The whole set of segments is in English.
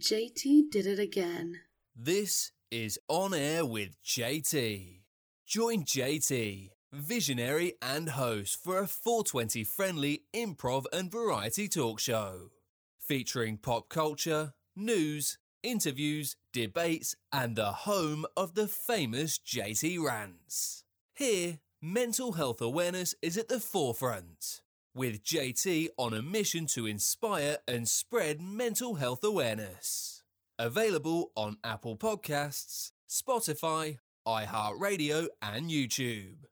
JT did it again. This is On Air with JT. Join JT, visionary and host for a 420 friendly improv and variety talk show. Featuring pop culture, news, interviews, debates, and the home of the famous JT Rants. Here, mental health awareness is at the forefront, with JT on a mission to inspire and spread mental health awareness. Available on Apple Podcasts, Spotify, iHeartRadio, and YouTube.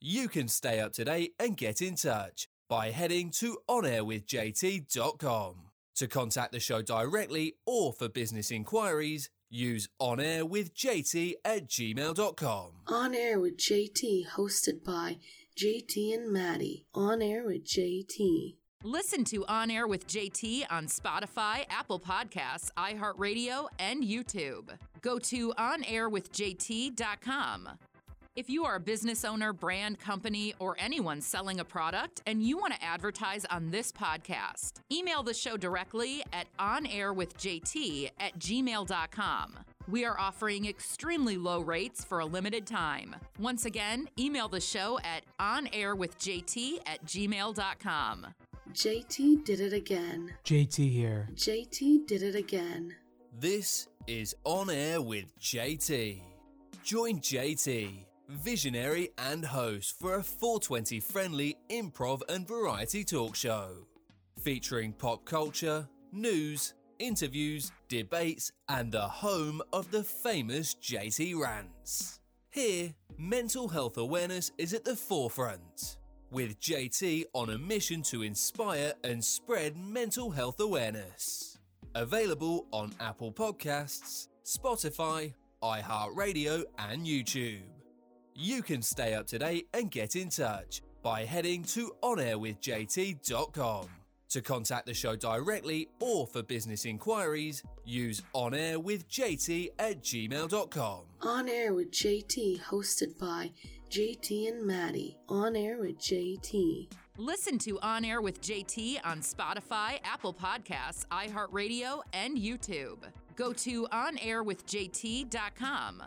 You can stay up to date and get in touch by heading to onairwithjt.com. To contact the show directly or for business inquiries, use onairwithjt at gmail.com. On Air with JT, hosted by JT and Maddie. On Air with JT. Listen to On Air with JT on Spotify, Apple Podcasts, iHeartRadio, and YouTube. Go to onairwithjt.com. If you are a business owner, brand, company, or anyone selling a product and you want to advertise on this podcast, email the show directly at onairwithjt at gmail.com. We are offering extremely low rates for a limited time. Once again, email the show at onairwithjt at gmail.com. JT did it again. JT here. JT did it again. This is On Air with JT. Join JT, visionary and host for a 420 friendly improv and variety talk show. Featuring pop culture, news, interviews, debates, and the home of the famous JT Rants. Here, mental health awareness is at the forefront, with JT on a mission to inspire and spread mental health awareness. Available on Apple Podcasts, Spotify, iHeartRadio, and YouTube. You can stay up to date and get in touch by heading to onairwithjt.com. To contact the show directly or for business inquiries, use onairwithjt at gmail.com. On Air with JT, hosted by JT and Maddie. On Air with JT. Listen to On Air with JT on Spotify, Apple Podcasts, iHeartRadio, and YouTube. Go to onairwithjt.com.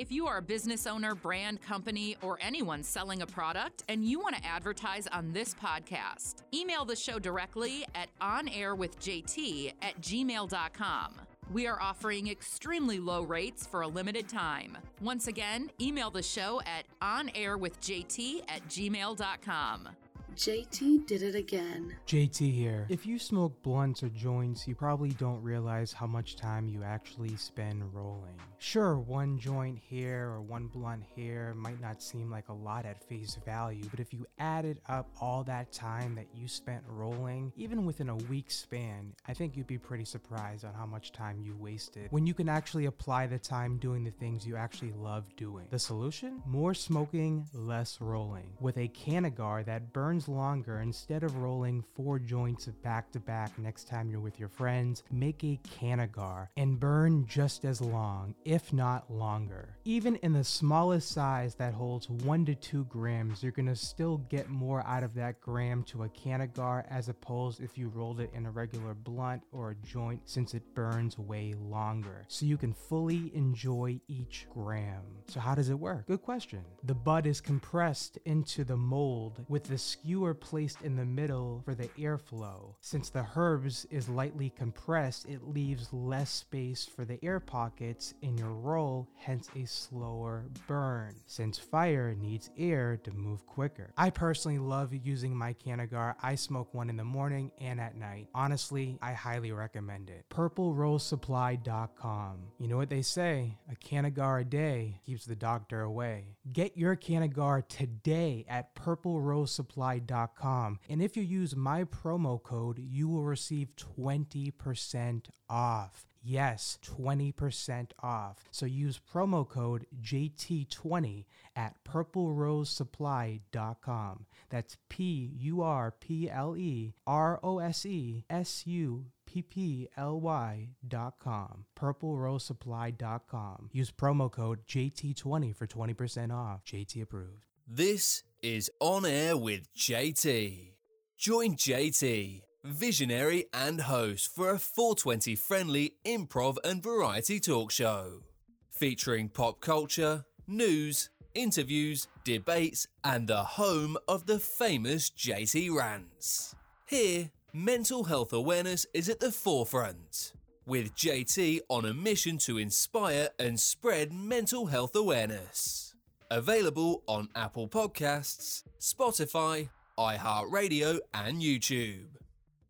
If you are a business owner, brand, company, or anyone selling a product and you want to advertise on this podcast, email the show directly at onairwithjt at gmail.com. We are offering extremely low rates for a limited time. Once again, email the show at onairwithjt at gmail.com. JT did it again. JT here. If you smoke blunts or joints, you probably don't realize how much time you actually spend rolling. Sure, one joint here or one blunt here might not seem like a lot at face value, but if you added up all that time that you spent rolling, even within a week span, I think you'd be pretty surprised on how much time you wasted when you can actually apply the time doing the things you actually love doing. The solution? More smoking, less rolling. With a Cannagar that burns longer, instead of rolling four joints back to back next time you're with your friends, make a Cannagar and burn just as long, if not longer. Even in the smallest size that holds one to two grams, you're gonna still get more out of that gram to a Cannagar as opposed if you rolled it in a regular blunt or a joint since it burns way longer. So you can fully enjoy each gram. So how does it work? Good question. The bud is compressed into the mold with the skewer placed in the middle for the airflow. Since the herbs is lightly compressed, it leaves less space for the air pockets in your roll, hence a slower burn. Since fire needs air to move quicker. I personally love using my Cannagar. I smoke one in the morning and at night. Honestly, I highly recommend it. PurpleRoseSupply.com. You know what they say? A Cannagar a day keeps the doctor away. Get your Cannagar today at PurpleRoseSupply.com. And if you use my promo code, you will receive 20% off. Yes, 20% off. So use promo code JT20 at purplerosesupply.com. That's P U R P L E R O S E S U P P L Y dot com. PurpleRoseSupply.com. Use promo code JT20 for 20% off. JT approved. This is On Air with JT. Join JT, visionary and host for a 420 friendly improv and variety talk show. Featuring pop culture, news, interviews, debates, and the home of the famous JT Rants. Here, mental health awareness is at the forefront, with JT on a mission to inspire and spread mental health awareness. Available on Apple Podcasts, Spotify, iHeartRadio, and YouTube.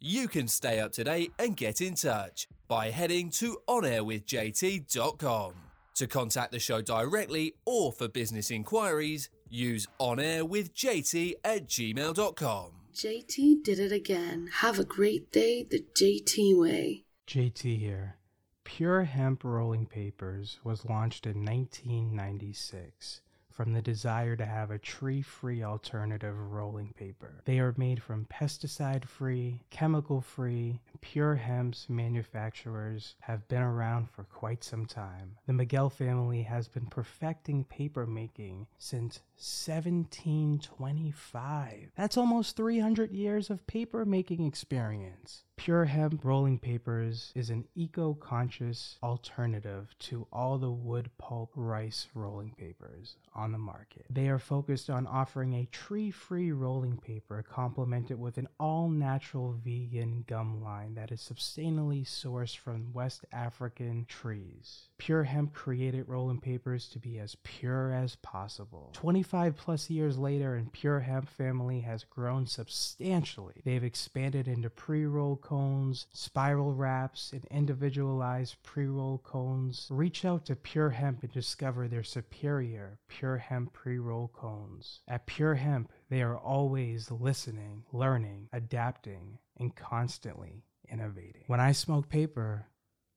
You can stay up to date and get in touch by heading to onairwithjt.com. To contact the show directly or for business inquiries, use onairwithjt at gmail.com. JT did it again. Have a great day the JT way. JT here. Pure Hemp Rolling Papers was launched in 1996 from the desire to have a tree free alternative rolling paper. They are made from pesticide free, chemical free, pure hemp's manufacturers have been around for quite some time. The Miguel family has been perfecting paper making since 1725. That's almost 300 years of paper making experience. Pure Hemp Rolling Papers is an eco conscious alternative to all the wood pulp rice rolling papers on the market. They are focused on offering a tree free rolling paper complemented with an all natural vegan gum line that is sustainably sourced from West African trees. Pure Hemp created rolling papers to be as pure as possible. 25 plus years later, and Pure Hemp family has grown substantially. They've expanded into pre roll cones, spiral wraps, and individualized pre roll cones. Reach out to Pure Hemp and discover their superior Pure Hemp pre roll cones. At Pure Hemp, they are always listening, learning, adapting, and constantly innovating. When I smoke paper,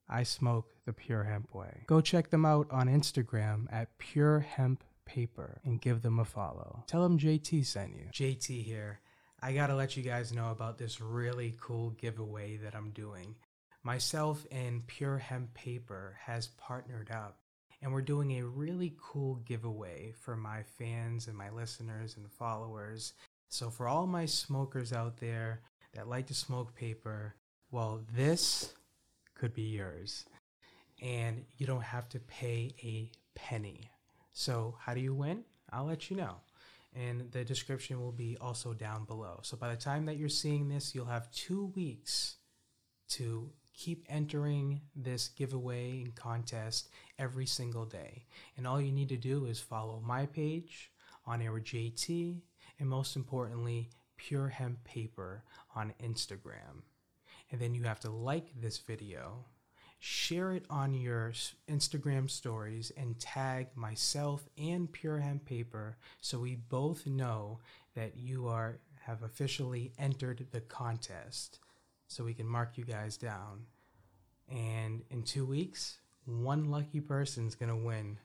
I smoke the Pure Hemp way. Go check them out on Instagram at Pure Hemp Paper and give them a follow. Tell them JT sent you. JT here. I gotta let you guys know about this really cool giveaway that I'm doing. Myself and Pure Hemp Paper has partnered up and we're doing a really cool giveaway for my fans and my listeners and followers. So, for all my smokers out there that like to smoke paper, well, this could be yours. And you don't have to pay a penny. So, how do you win? I'll let you know. And the description will be also down below. So, by the time that you're seeing this, you'll have two weeks to keep entering this giveaway and contest every single day. And all you need to do is follow my page on Air JT and most importantly, Pure Hemp Paper on Instagram. And then you have to like this video, share it on your Instagram stories, and tag myself and Pure Hemp Paper so we both know that you are have officially entered the contest so we can mark you guys down. And in two weeks, one lucky person's gonna win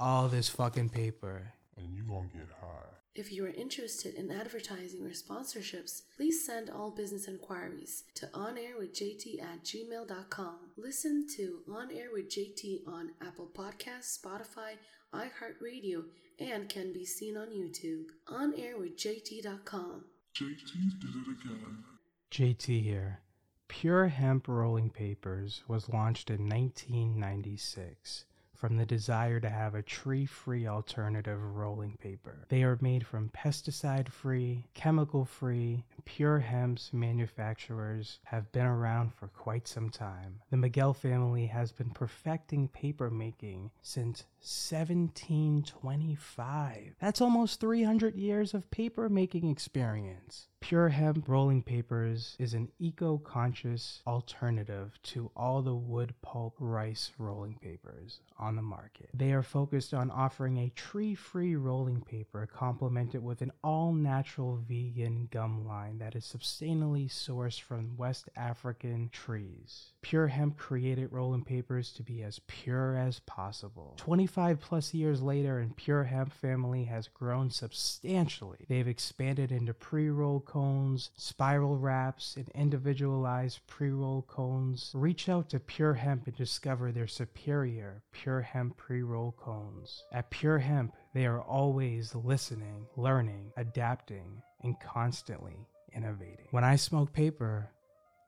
all this fucking paper. And you gonna get high. If you are interested in advertising or sponsorships, please send all business inquiries to onairwithjt at gmail.com. Listen to On Air with JT on Apple Podcasts, Spotify, iHeartRadio, and can be seen on YouTube. OnAirWithJT.com. JT did it again. JT here. Pure Hemp Rolling Papers was launched in 1996 from the desire to have a tree free alternative rolling paper. They are made from pesticide free, chemical free, pure hemp's manufacturers have been around for quite some time. The Miguel family has been perfecting paper making since 1725. That's almost 300 years of paper making experience. Pure Hemp Rolling Papers is an eco conscious alternative to all the wood pulp rice rolling papers on the market. They are focused on offering a tree free rolling paper complemented with an all natural vegan gum line that is sustainably sourced from West African trees. Pure Hemp created rolling papers to be as pure as possible. 25 plus years later, and Pure Hemp family has grown substantially. They've expanded into pre roll cones, spiral wraps, and individualized pre roll cones. Reach out to Pure Hemp and discover their superior Pure Hemp pre roll cones. At Pure Hemp, they are always listening, learning, adapting, and constantly innovating. When I smoke paper,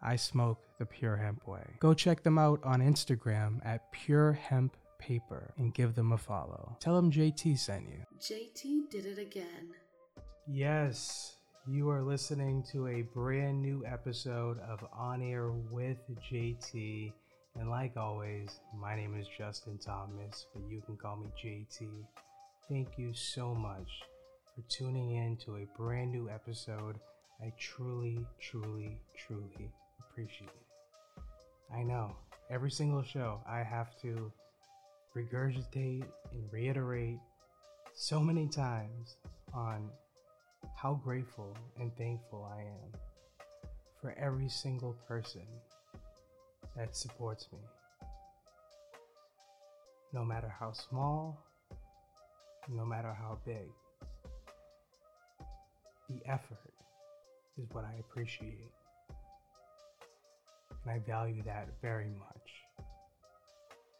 I smoke the Pure Hemp way. Go check them out on Instagram at Pure Hemp Paper and give them a follow. Tell them JT sent you. JT did it again. Yes, you are listening to a brand new episode of On Air with JT. And like always, my name is Justin Thomas, but you can call me JT. Thank you so much for tuning in to a brand new episode. I truly, truly, truly appreciate it. I know, every single show I have to regurgitate and reiterate so many times on how grateful and thankful I am for every single person that supports me. No matter how small, no matter how big. The effort is what I appreciate. And I value that very much.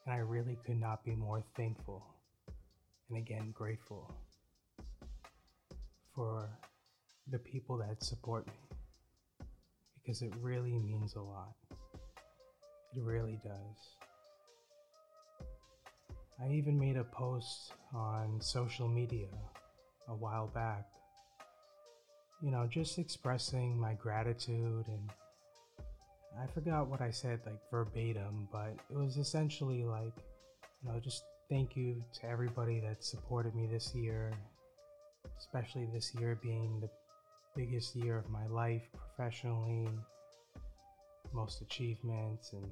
And I really could not be more thankful and again grateful for the people that support me because it really means a lot. It really does. I even made a post on social media a while back, you know, just expressing my gratitude and I forgot what I said like verbatim, but it was essentially like, you know, just thank you to everybody that supported me this year, especially this year being the biggest year of my life professionally, most achievements and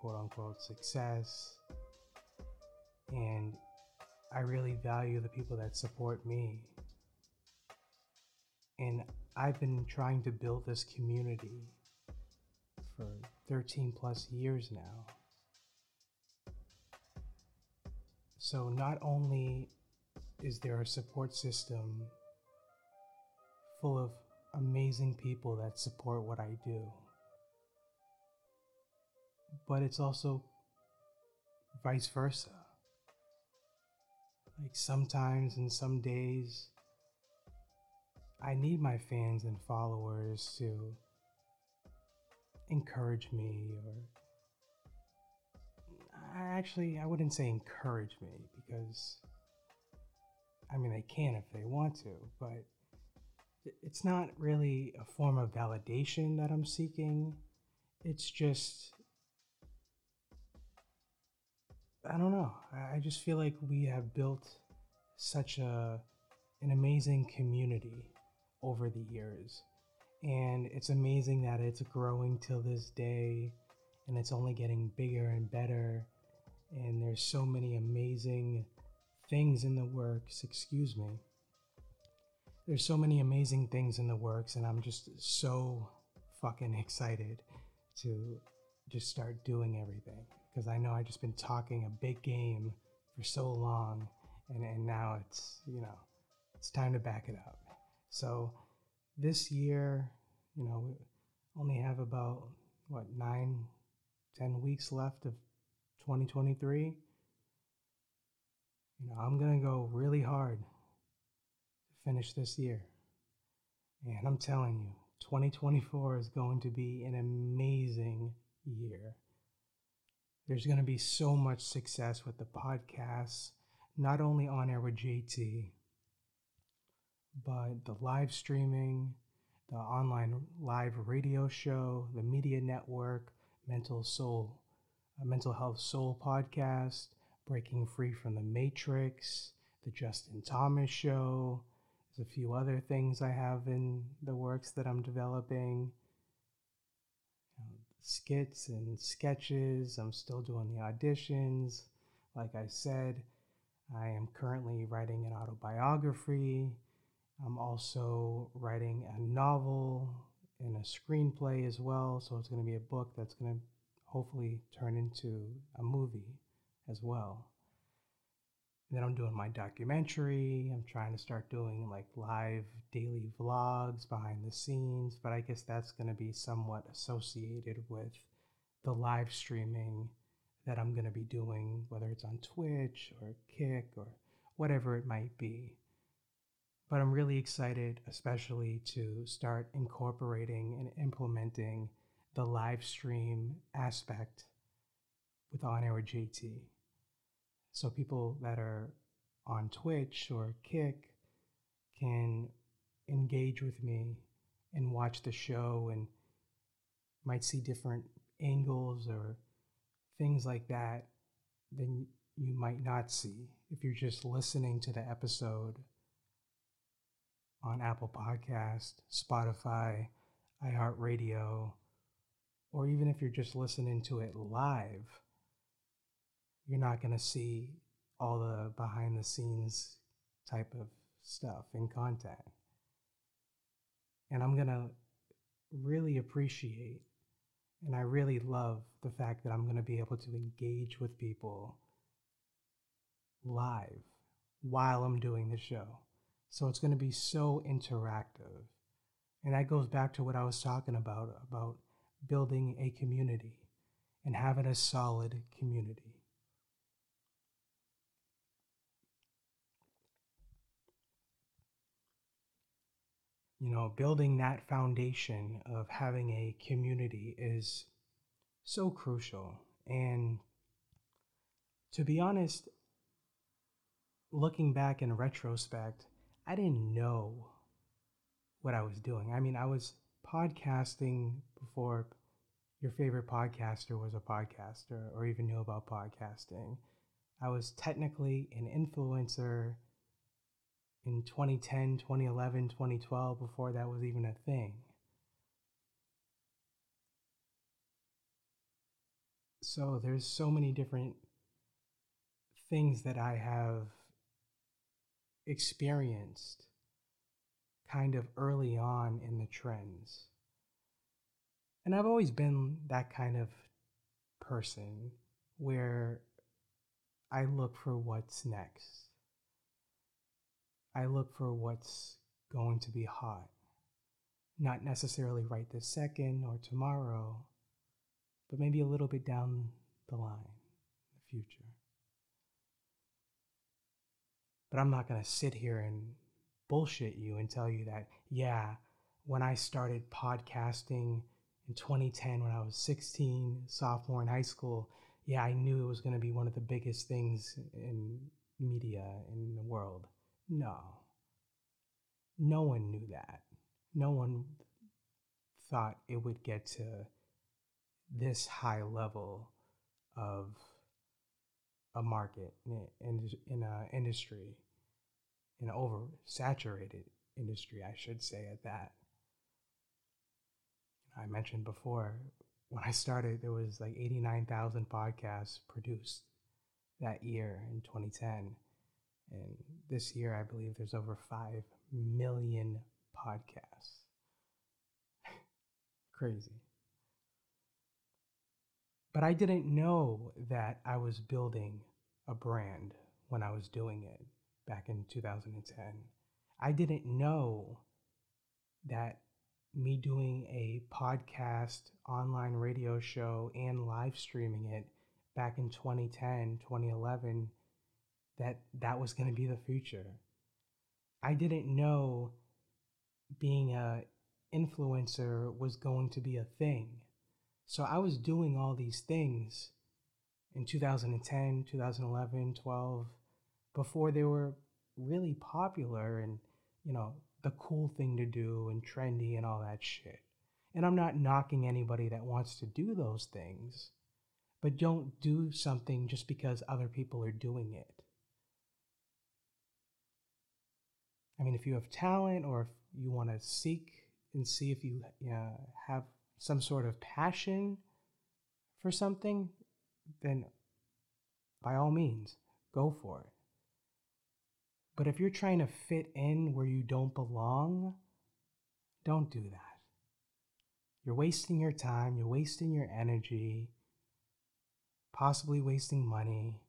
quote unquote success. And I really value the people that support me. And I've been trying to build this community for 13 plus years now. So not only is there a support system full of amazing people that support what I do, but it's also vice versa. Like sometimes and some days, I need my fans and followers to encourage me or I actually I wouldn't say encourage me because I mean they can if they want to, but it's not really a form of validation that I'm seeking. It's just I don't know. I just feel like we have built such a an amazing community over the years. And it's amazing that it's growing till this day and it's only getting bigger and better. And there's so many amazing things in the works, excuse me. There's so many amazing things in the works, and I'm just so fucking excited to just start doing everything because I know I've just been talking a big game for so long, and, and now it's, you know, it's time to back it up. So this year, you know, we only have about, what, nine, ten weeks left of 2023. You know, I'm to go really hard to finish this year. And I'm telling you, 2024 is going to be an amazing year. There's going to be so much success with the podcasts, not only on air with JT, but the live streaming, the online live radio show, the media network, Mental Soul, Mental Health Soul podcast, Breaking Free from the Matrix, the Justin Thomas Show. There's a few other things I have in the works that I'm developing skits and sketches. I'm still doing the auditions. Like I said, I am currently writing an autobiography. I'm also writing a novel and a screenplay as well. So it's going to be a book that's going to hopefully turn into a movie as well. And then I'm doing my documentary. I'm trying to start doing like live daily vlogs behind the scenes, but I guess that's going to be somewhat associated with the live streaming that I'm going to be doing, whether it's on Twitch or Kick or whatever it might be. But I'm really excited, especially to start incorporating and implementing the live stream aspect with On Air JT. So people that are on Twitch or Kick can engage with me and watch the show and might see different angles or things like that than you might not see if you're just listening to the episode on Apple Podcast, Spotify, iHeartRadio, or even if you're just listening to it live, you're not going to see all the behind the scenes type of stuff and content. And I'm going to really appreciate and I really love the fact that I'm going to be able to engage with people live while I'm doing the show. So it's going to be so interactive. And that goes back to what I was talking about about building a community and having a solid community. You know, building that foundation of having a community is so crucial. And to be honest, looking back in retrospect, I didn't know what I was doing. I mean, I was podcasting before your favorite podcaster was a podcaster or even knew about podcasting. I was technically an influencer in 2010, 2011, 2012 before that was even a thing. So there's so many different things that I have experienced kind of early on in the trends. And I've always been that kind of person where I look for what's next. I look for what's going to be hot. Not necessarily right this second or tomorrow, but maybe a little bit down the line in the future. But I'm not going to sit here and bullshit you and tell you that, yeah, when I started podcasting in 2010, when I was 16, sophomore in high school, yeah, I knew it was going to be one of the biggest things in media in the world. No. No one knew that. No one thought it would get to this high level of a market in, in an industry, in an oversaturated industry, I should say, at that. I mentioned before, when I started, there was like 89,000 podcasts produced that year in 2010. And this year, I believe there's over 5 million podcasts. Crazy. But I didn't know that I was building a brand when I was doing it back in 2010. I didn't know that me doing a podcast, online radio show, and live streaming it back in 2010, 2011 that that was going to be the future. I didn't know being a influencer was going to be a thing. So I was doing all these things in 2010, 2011, 12 before they were really popular and, you know, the cool thing to do and trendy and all that shit. And I'm not knocking anybody that wants to do those things, but don't do something just because other people are doing it. I mean, if you have talent or if you want to seek and see if you uh, have some sort of passion for something, then by all means, go for it. But if you're trying to fit in where you don't belong, don't do that. You're wasting your time, you're wasting your energy, possibly wasting money.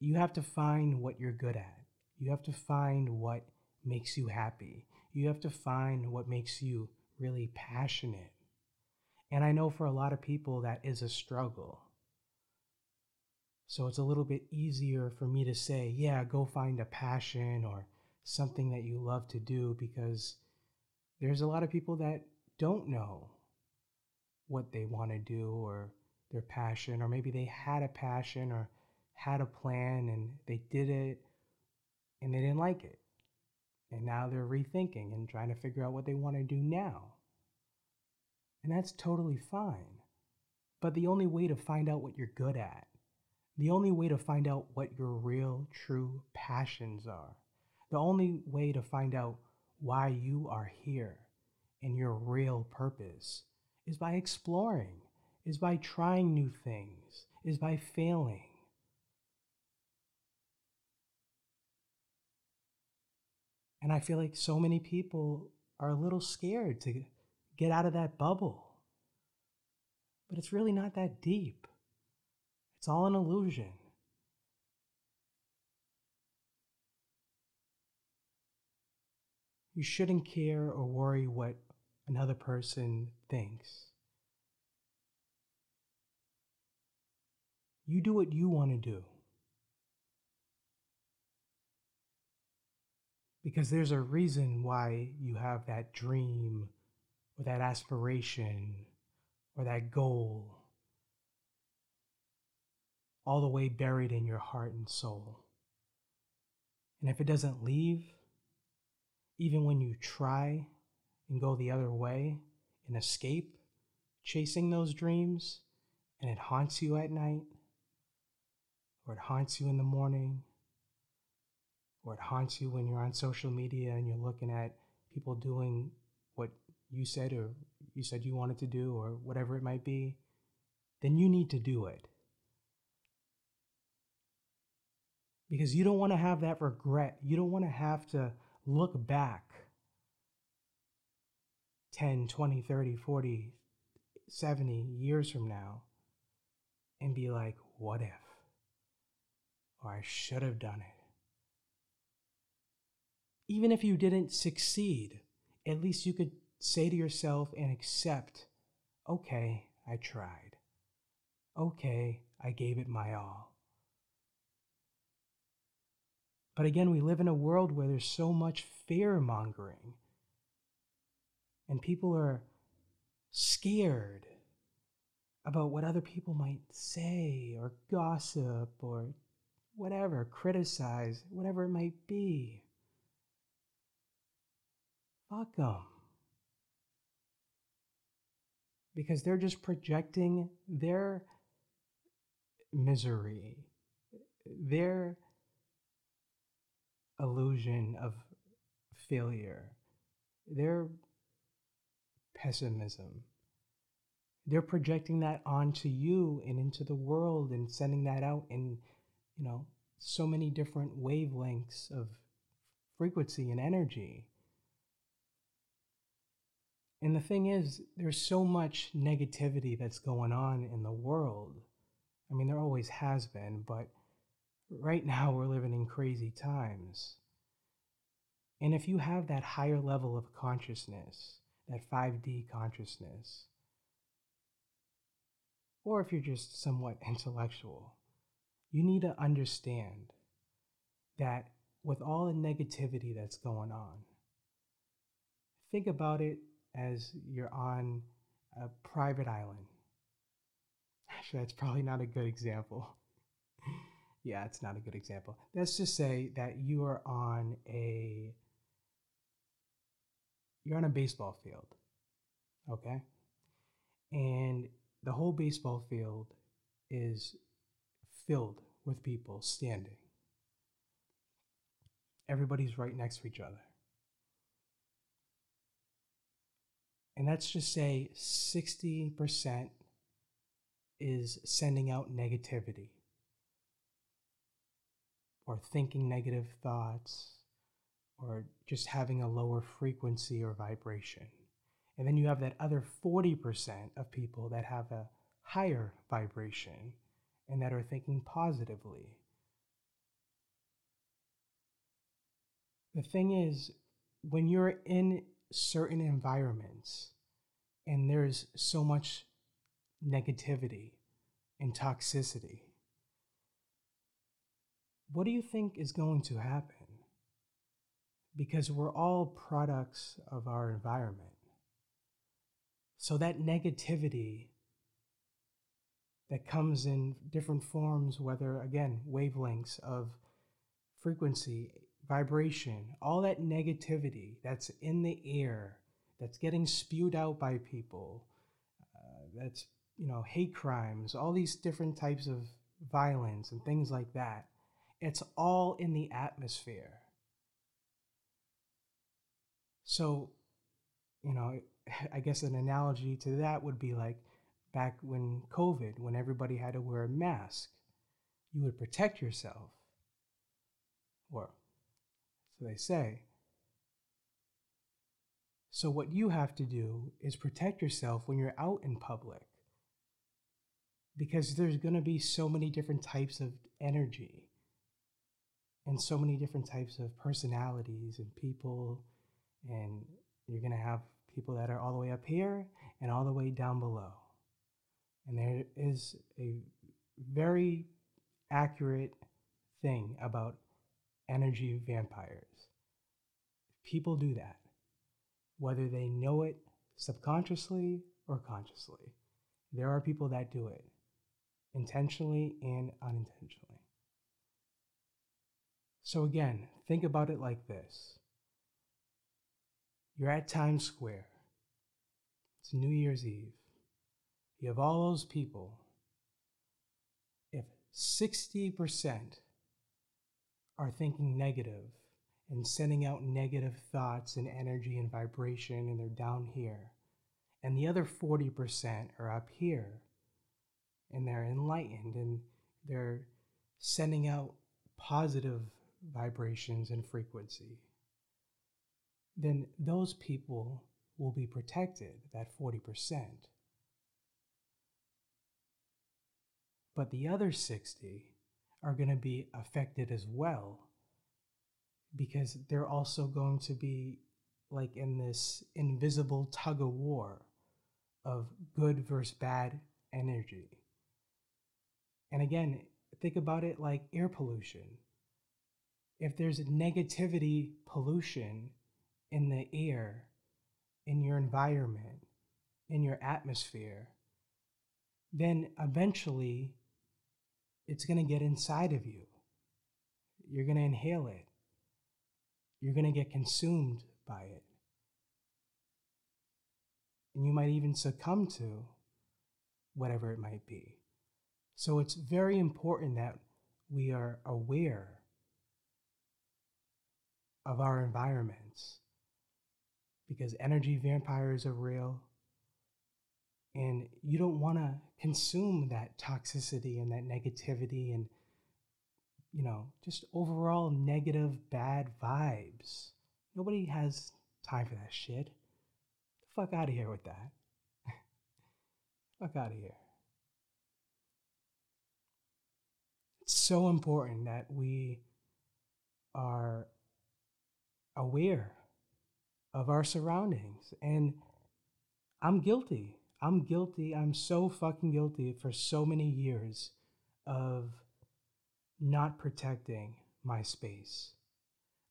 You have to find what you're good at. You have to find what makes you happy. You have to find what makes you really passionate. And I know for a lot of people that is a struggle. So it's a little bit easier for me to say, yeah, go find a passion or something that you love to do because there's a lot of people that don't know what they want to do or their passion, or maybe they had a passion or had a plan and they did it and they didn't like it. And now they're rethinking and trying to figure out what they want to do now. And that's totally fine. But the only way to find out what you're good at, the only way to find out what your real, true passions are, the only way to find out why you are here and your real purpose is by exploring, is by trying new things, is by failing. And I feel like so many people are a little scared to get out of that bubble. But it's really not that deep, it's all an illusion. You shouldn't care or worry what another person thinks. You do what you want to do. Because there's a reason why you have that dream or that aspiration or that goal all the way buried in your heart and soul. And if it doesn't leave, even when you try and go the other way and escape chasing those dreams, and it haunts you at night, or it haunts you in the morning, or it haunts you when you're on social media and you're looking at people doing what you said or you said you wanted to do or whatever it might be, then you need to do it. Because you don't want to have that regret. You don't want to have to look back 10, 20, 30, 40, 70 years from now and be like, what if? Or I should have done it. Even if you didn't succeed, at least you could say to yourself and accept, okay, I tried. Okay, I gave it my all. But again, we live in a world where there's so much fear mongering, and people are scared about what other people might say or gossip or whatever, criticize, whatever it might be. Fuck them. Because they're just projecting their misery, their illusion of failure, their pessimism. They're projecting that onto you and into the world and sending that out in, you know, so many different wavelengths of frequency and energy. And the thing is, there's so much negativity that's going on in the world. I mean, there always has been, but right now we're living in crazy times. And if you have that higher level of consciousness, that 5D consciousness, or if you're just somewhat intellectual, you need to understand that with all the negativity that's going on, think about it as you're on a private island. Actually, that's probably not a good example. yeah, it's not a good example. Let's just say that you are on a you're on a baseball field. Okay? And the whole baseball field is filled with people standing. Everybody's right next to each other. And let's just say 60% is sending out negativity or thinking negative thoughts or just having a lower frequency or vibration. And then you have that other 40% of people that have a higher vibration and that are thinking positively. The thing is, when you're in certain environments and there's so much negativity and toxicity, what do you think is going to happen? Because we're all products of our environment. So that negativity that comes in different forms, whether again, wavelengths of frequency, vibration, all that negativity that's in the air, that's getting spewed out by people, uh, that's, you know, hate crimes, all these different types of violence and things like that. It's all in the atmosphere. So, you know, I guess an analogy to that would be like back when COVID, when everybody had to wear a mask, you would protect yourself. Or they say. So, what you have to do is protect yourself when you're out in public. Because there's going to be so many different types of energy and so many different types of personalities and people. And you're going to have people that are all the way up here and all the way down below. And there is a very accurate thing about energy vampires. People do that, whether they know it subconsciously or consciously. There are people that do it intentionally and unintentionally. So, again, think about it like this you're at Times Square, it's New Year's Eve. You have all those people. If 60% are thinking negative and sending out negative thoughts and energy and vibration, and they're down here, and the other 40% are up here and they're enlightened and they're sending out positive vibrations and frequency, then those people will be protected, that 40%. But the other 60 are going to be affected as well because they're also going to be like in this invisible tug of war of good versus bad energy. And again, think about it like air pollution. If there's negativity pollution in the air, in your environment, in your atmosphere, then eventually it's going to get inside of you. You're going to inhale it. You're going to get consumed by it. And you might even succumb to whatever it might be. So it's very important that we are aware of our environments because energy vampires are real and you don't want to consume that toxicity and that negativity and you know just overall negative bad vibes. Nobody has time for that shit. The fuck out of here with that. Fuck out of here. It's so important that we are aware of our surroundings and i'm guilty I'm guilty. I'm so fucking guilty for so many years of not protecting my space,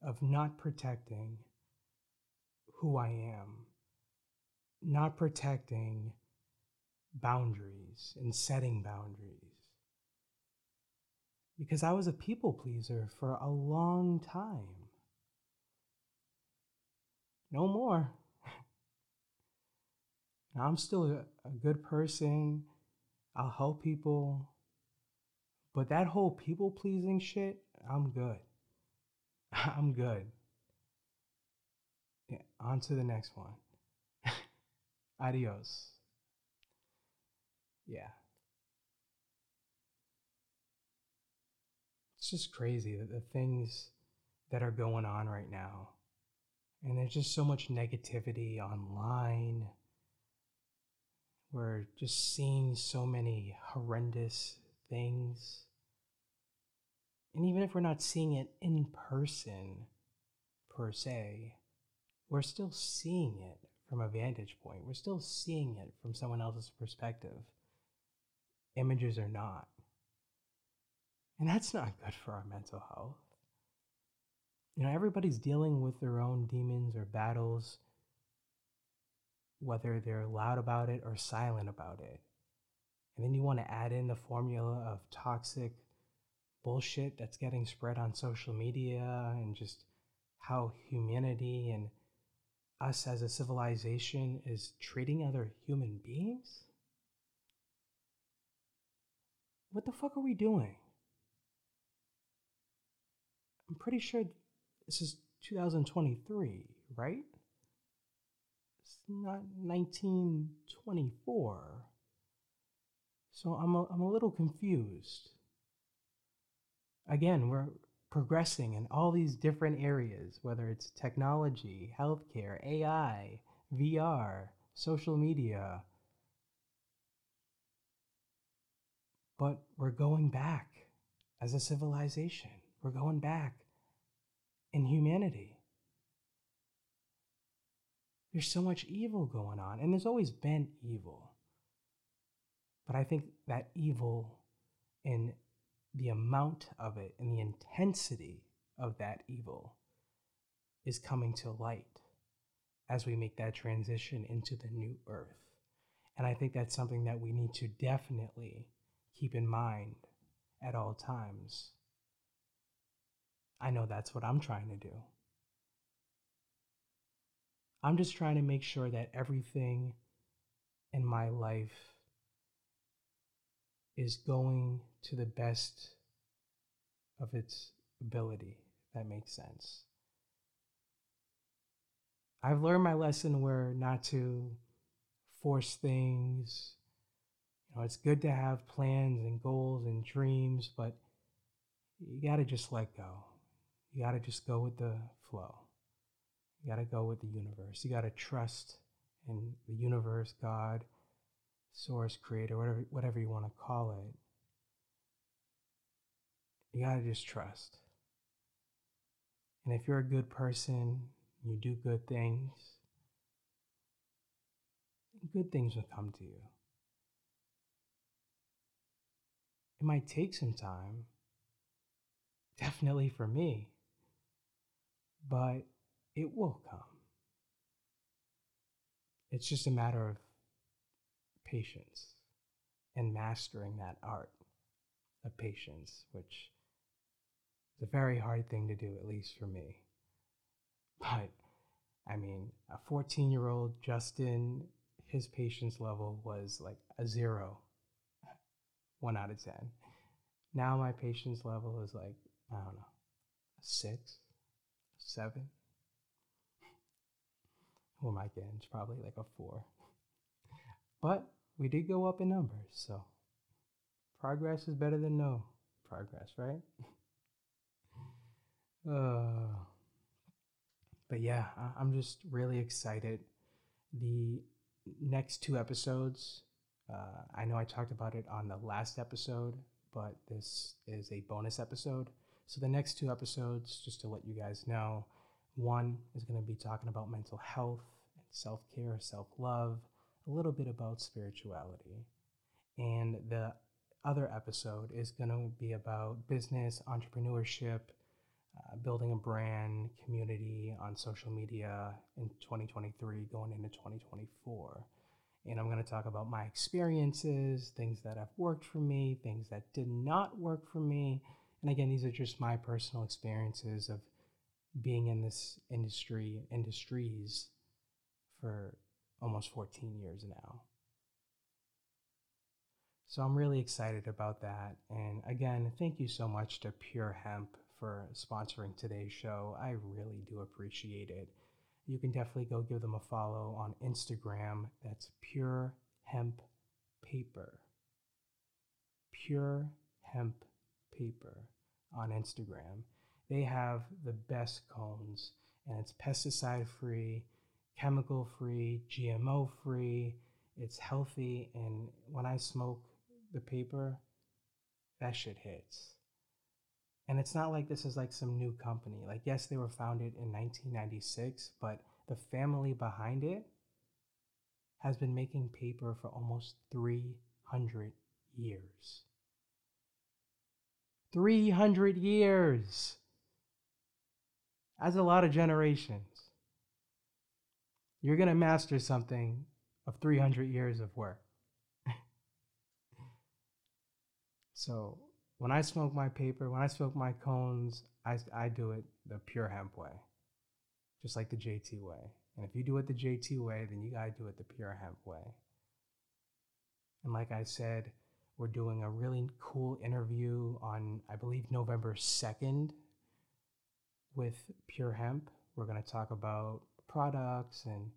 of not protecting who I am, not protecting boundaries and setting boundaries. Because I was a people pleaser for a long time. No more. I'm still a, a good person. I'll help people. But that whole people pleasing shit, I'm good. I'm good. Yeah, on to the next one. Adios. Yeah. It's just crazy that the things that are going on right now. And there's just so much negativity online we're just seeing so many horrendous things. And even if we're not seeing it in person, per se, we're still seeing it from a vantage point. We're still seeing it from someone else's perspective. Images are not. And that's not good for our mental health. You know, everybody's dealing with their own demons or battles, whether they're loud about it or silent about it. And then you want to add in the formula of toxic bullshit that's getting spread on social media and just how humanity and us as a civilization is treating other human beings? What the fuck are we doing? I'm pretty sure this is 2023, right? Not 1924. So I'm a, I'm a little confused. Again, we're progressing in all these different areas, whether it's technology, healthcare, AI, VR, social media. But we're going back as a civilization. We're going back in humanity. There's so much evil going on, and there's always been evil. But I think that evil in the amount of it and the intensity of that evil is coming to light as we make that transition into the new earth. And I think that's something that we need to definitely keep in mind at all times. I know that's what I'm trying to do. I'm just trying to make sure that everything in my life is going to the best of its ability. That makes sense. I've learned my lesson where not to force things. You know, it's good to have plans and goals and dreams, but you got to just let go. You got to just go with the flow. You got to go with the universe. You got to trust in the universe, God, source, creator, whatever, whatever you want to call it. You got to just trust. And if you're a good person, you do good things, good things will come to you. It might take some time, definitely for me, but it will come. It's just a matter of patience and mastering that art of patience, which is a very hard thing to do, at least for me. But I mean, a 14 year old Justin, his patience level was like a zero, one out of 10. Now my patience level is like, I don't know, a six, seven. Who am I? It's probably like a four. But we did go up in numbers, so progress is better than no progress, right? uh, but yeah, I- I'm just really excited. The next two episodes, uh, I know I talked about it on the last episode, but this is a bonus episode. So the next two episodes, just to let you guys know, one is going to be talking about mental health and self care, self love, a little bit about spirituality. And the other episode is going to be about business, entrepreneurship, uh, building a brand, community on social media in 2023, going into 2024. And I'm going to talk about my experiences, things that have worked for me, things that did not work for me. And again, these are just my personal experiences of being in this industry, industries for almost 14 years now. So I'm really excited about that. And again, thank you so much to Pure Hemp for sponsoring today's show. I really do appreciate it. You can definitely go give them a follow on Instagram. That's Pure Hemp Paper. Pure Hemp Paper on Instagram. They have the best cones, and it's pesticide free, chemical free, GMO free. It's healthy, and when I smoke the paper, that shit hits. And it's not like this is like some new company. Like, yes, they were founded in 1996, but the family behind it has been making paper for almost 300 years. 300 years. That's a lot of generations. You're going to master something of 300 years of work. so, when I smoke my paper, when I smoke my cones, I, I do it the pure hemp way, just like the JT way. And if you do it the JT way, then you got to do it the pure hemp way. And like I said, we're doing a really cool interview on, I believe, November 2nd with Pure Hemp. We're going to talk about products and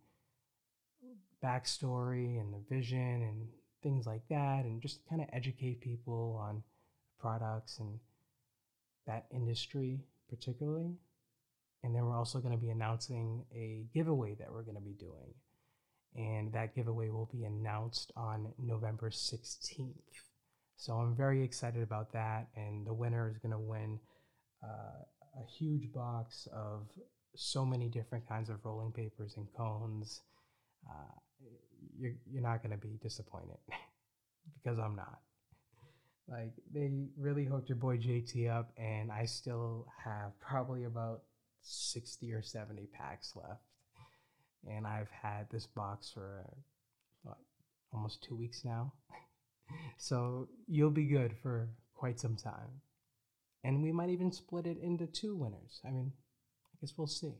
backstory and the vision and things like that, and just kind of educate people on products and that industry particularly. And then we're also going to be announcing a giveaway that we're going to be doing. And that giveaway will be announced on November 16th. So I'm very excited about that. And the winner is going to win uh, a huge box of so many different kinds of rolling papers and cones. Uh, you're, you're not going to be disappointed because I'm not. Like, they really hooked your boy JT up, and I still have probably about 60 or 70 packs left. And I've had this box for what, almost two weeks now. so you'll be good for quite some time. And we might even split it into two winners. I mean, I guess we'll see.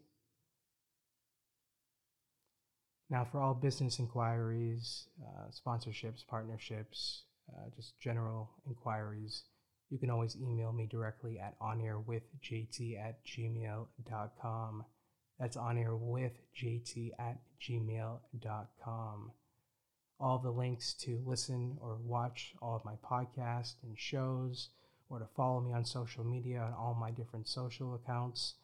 Now, for all business inquiries, uh, sponsorships, partnerships, uh, just general inquiries, you can always email me directly at onairwithjt at gmail.com. That's onairwithjt at gmail.com. All the links to listen or watch all of my podcasts and shows, or to follow me on social media on all my different social accounts,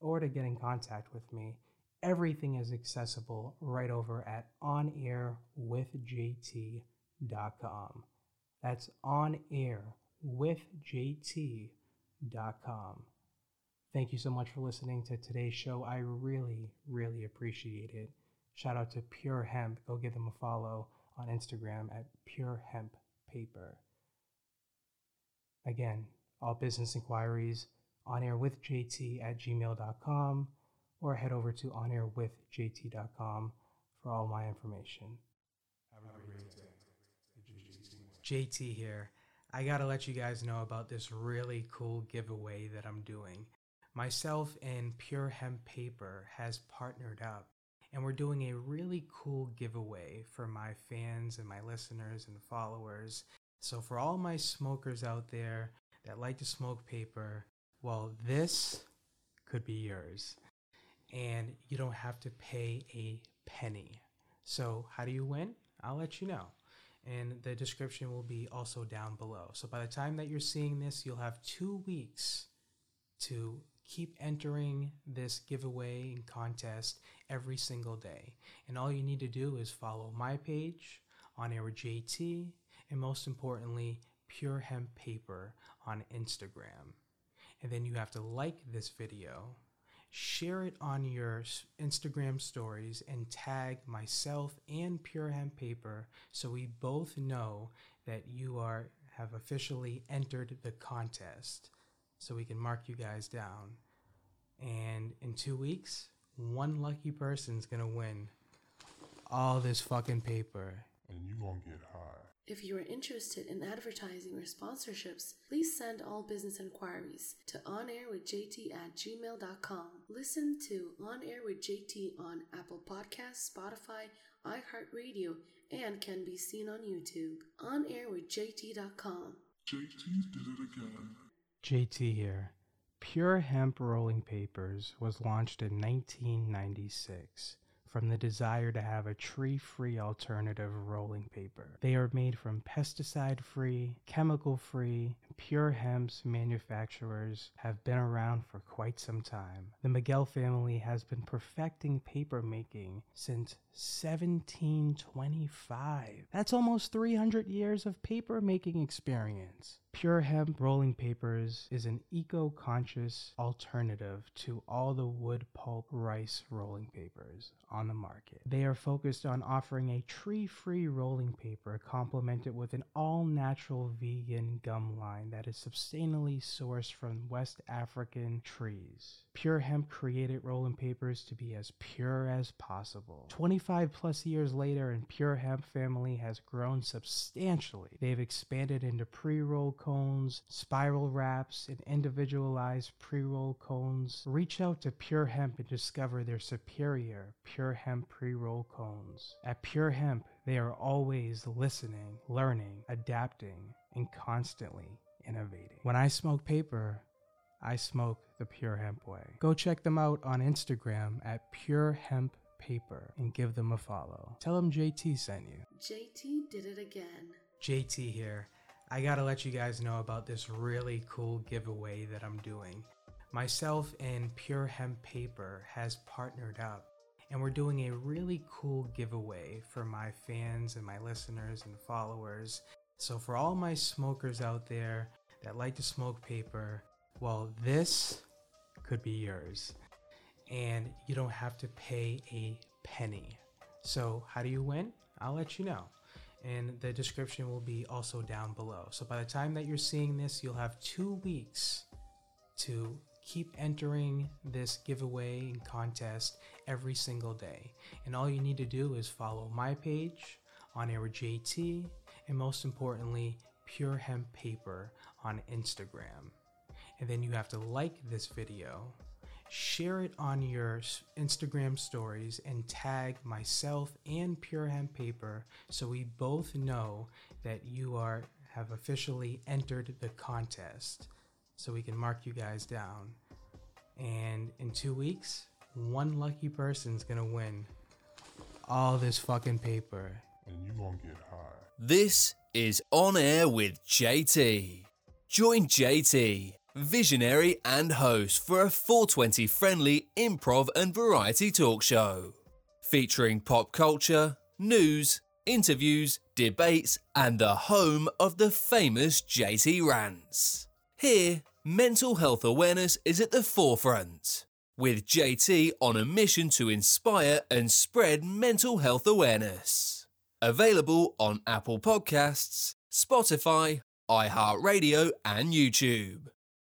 or to get in contact with me, everything is accessible right over at onairwithjt.com. That's onairwithjt.com. Thank you so much for listening to today's show. I really, really appreciate it. Shout out to Pure Hemp. Go give them a follow on Instagram at Pure Hemp Paper. Again, all business inquiries on air with JT at gmail.com or head over to on air with onairwithjt.com for all my information. Have a great day. JT here. I gotta let you guys know about this really cool giveaway that I'm doing. Myself and Pure Hemp Paper has partnered up, and we're doing a really cool giveaway for my fans and my listeners and followers. So, for all my smokers out there that like to smoke paper, well, this could be yours. And you don't have to pay a penny. So, how do you win? I'll let you know and the description will be also down below. So by the time that you're seeing this, you'll have two weeks to keep entering this giveaway and contest every single day. And all you need to do is follow my page on Air JT and most importantly, Pure Hemp Paper on Instagram. And then you have to like this video share it on your Instagram stories and tag myself and Pure Hemp Paper so we both know that you are have officially entered the contest so we can mark you guys down. And in 2 weeks, one lucky person's to win all this fucking paper And you gonna get high. If you are interested in advertising or sponsorships, please send all business inquiries to onairwithjt at gmail.com. Listen to On Air with JT on Apple Podcasts, Spotify, iHeartRadio, and can be seen on YouTube. OnAirWithJT.com. JT's did it again. JT here. Pure Hemp Rolling Papers was launched in 1996 from the desire to have a tree free alternative rolling paper. They are made from pesticide free, chemical free, pure hemp's manufacturers have been around for quite some time. The Miguel family has been perfecting paper making since 1725. That's almost 300 years of paper making experience. Pure Hemp Rolling Papers is an eco conscious alternative to all the wood pulp rice rolling papers on the market. They are focused on offering a tree free rolling paper complemented with an all natural vegan gum line that is sustainably sourced from West African trees. Pure Hemp created rolling papers to be as pure as possible. 25 plus years later, and Pure Hemp family has grown substantially. They've expanded into pre roll cones, spiral wraps, and individualized pre roll cones. Reach out to Pure Hemp and discover their superior Pure Hemp pre roll cones. At Pure Hemp, they are always listening, learning, adapting, and constantly innovating. When I smoke paper, I smoke the Pure Hemp way. Go check them out on Instagram at Pure Hemp Paper and give them a follow. Tell them JT sent you. JT did it again. JT here. I gotta let you guys know about this really cool giveaway that I'm doing. Myself and Pure Hemp Paper has partnered up and we're doing a really cool giveaway for my fans and my listeners and followers. So, for all my smokers out there that like to smoke paper, well, this could be yours. And you don't have to pay a penny. So, how do you win? I'll let you know. And the description will be also down below. So, by the time that you're seeing this, you'll have two weeks to keep entering this giveaway and contest every single day. And all you need to do is follow my page on Air JT, and most importantly, Pure Hemp Paper on Instagram. And then you have to like this video, share it on your Instagram stories, and tag myself and Pure Hemp Paper so we both know that you are have officially entered the contest so we can mark you guys down. And in two weeks, one lucky person's gonna win all this fucking paper. And you gonna get high. This is On Air with JT. Join JT, visionary and host for a 420 friendly improv and variety talk show. Featuring pop culture, news, interviews, debates, and the home of the famous JT Rants. Here, mental health awareness is at the forefront, with JT on a mission to inspire and spread mental health awareness. Available on Apple Podcasts, Spotify, iHeartRadio, and YouTube.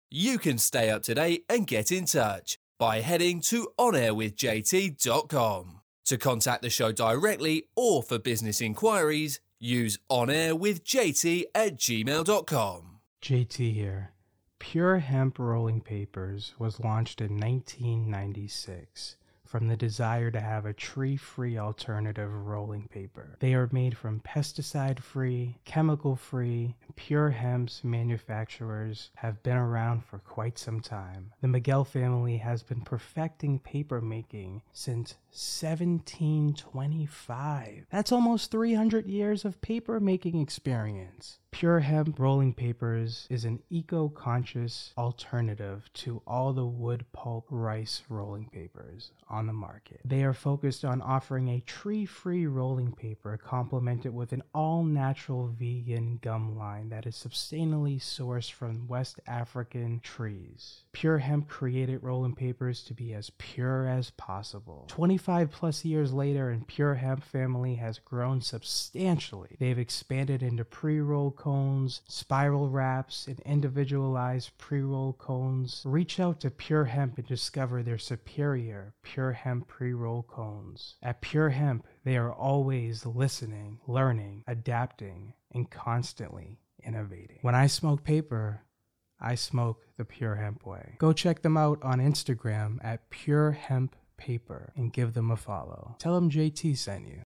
You can stay up to date and get in touch by heading to onairwithjt.com. To contact the show directly or for business inquiries, use onairwithjt at gmail.com. JT here. Pure Hemp Rolling Papers was launched in 1996 from the desire to have a tree free alternative rolling paper. They are made from pesticide free, chemical free, pure hemp's manufacturers have been around for quite some time. The Miguel family has been perfecting paper making since 1725. That's almost 300 years of paper making experience. Pure Hemp Rolling Papers is an eco conscious alternative to all the wood pulp rice rolling papers on the market. They are focused on offering a tree free rolling paper complemented with an all natural vegan gum line that is sustainably sourced from West African trees. Pure Hemp created rolling papers to be as pure as possible. 25 plus years later, and Pure Hemp family has grown substantially. They've expanded into pre roll cones, spiral wraps, and individualized pre roll cones. Reach out to Pure Hemp and discover their superior Pure Hemp pre roll cones. At Pure Hemp, they are always listening, learning, adapting, and constantly innovating. When I smoke paper, I smoke the Pure Hemp way. Go check them out on Instagram at Pure Hemp Paper and give them a follow. Tell them JT sent you.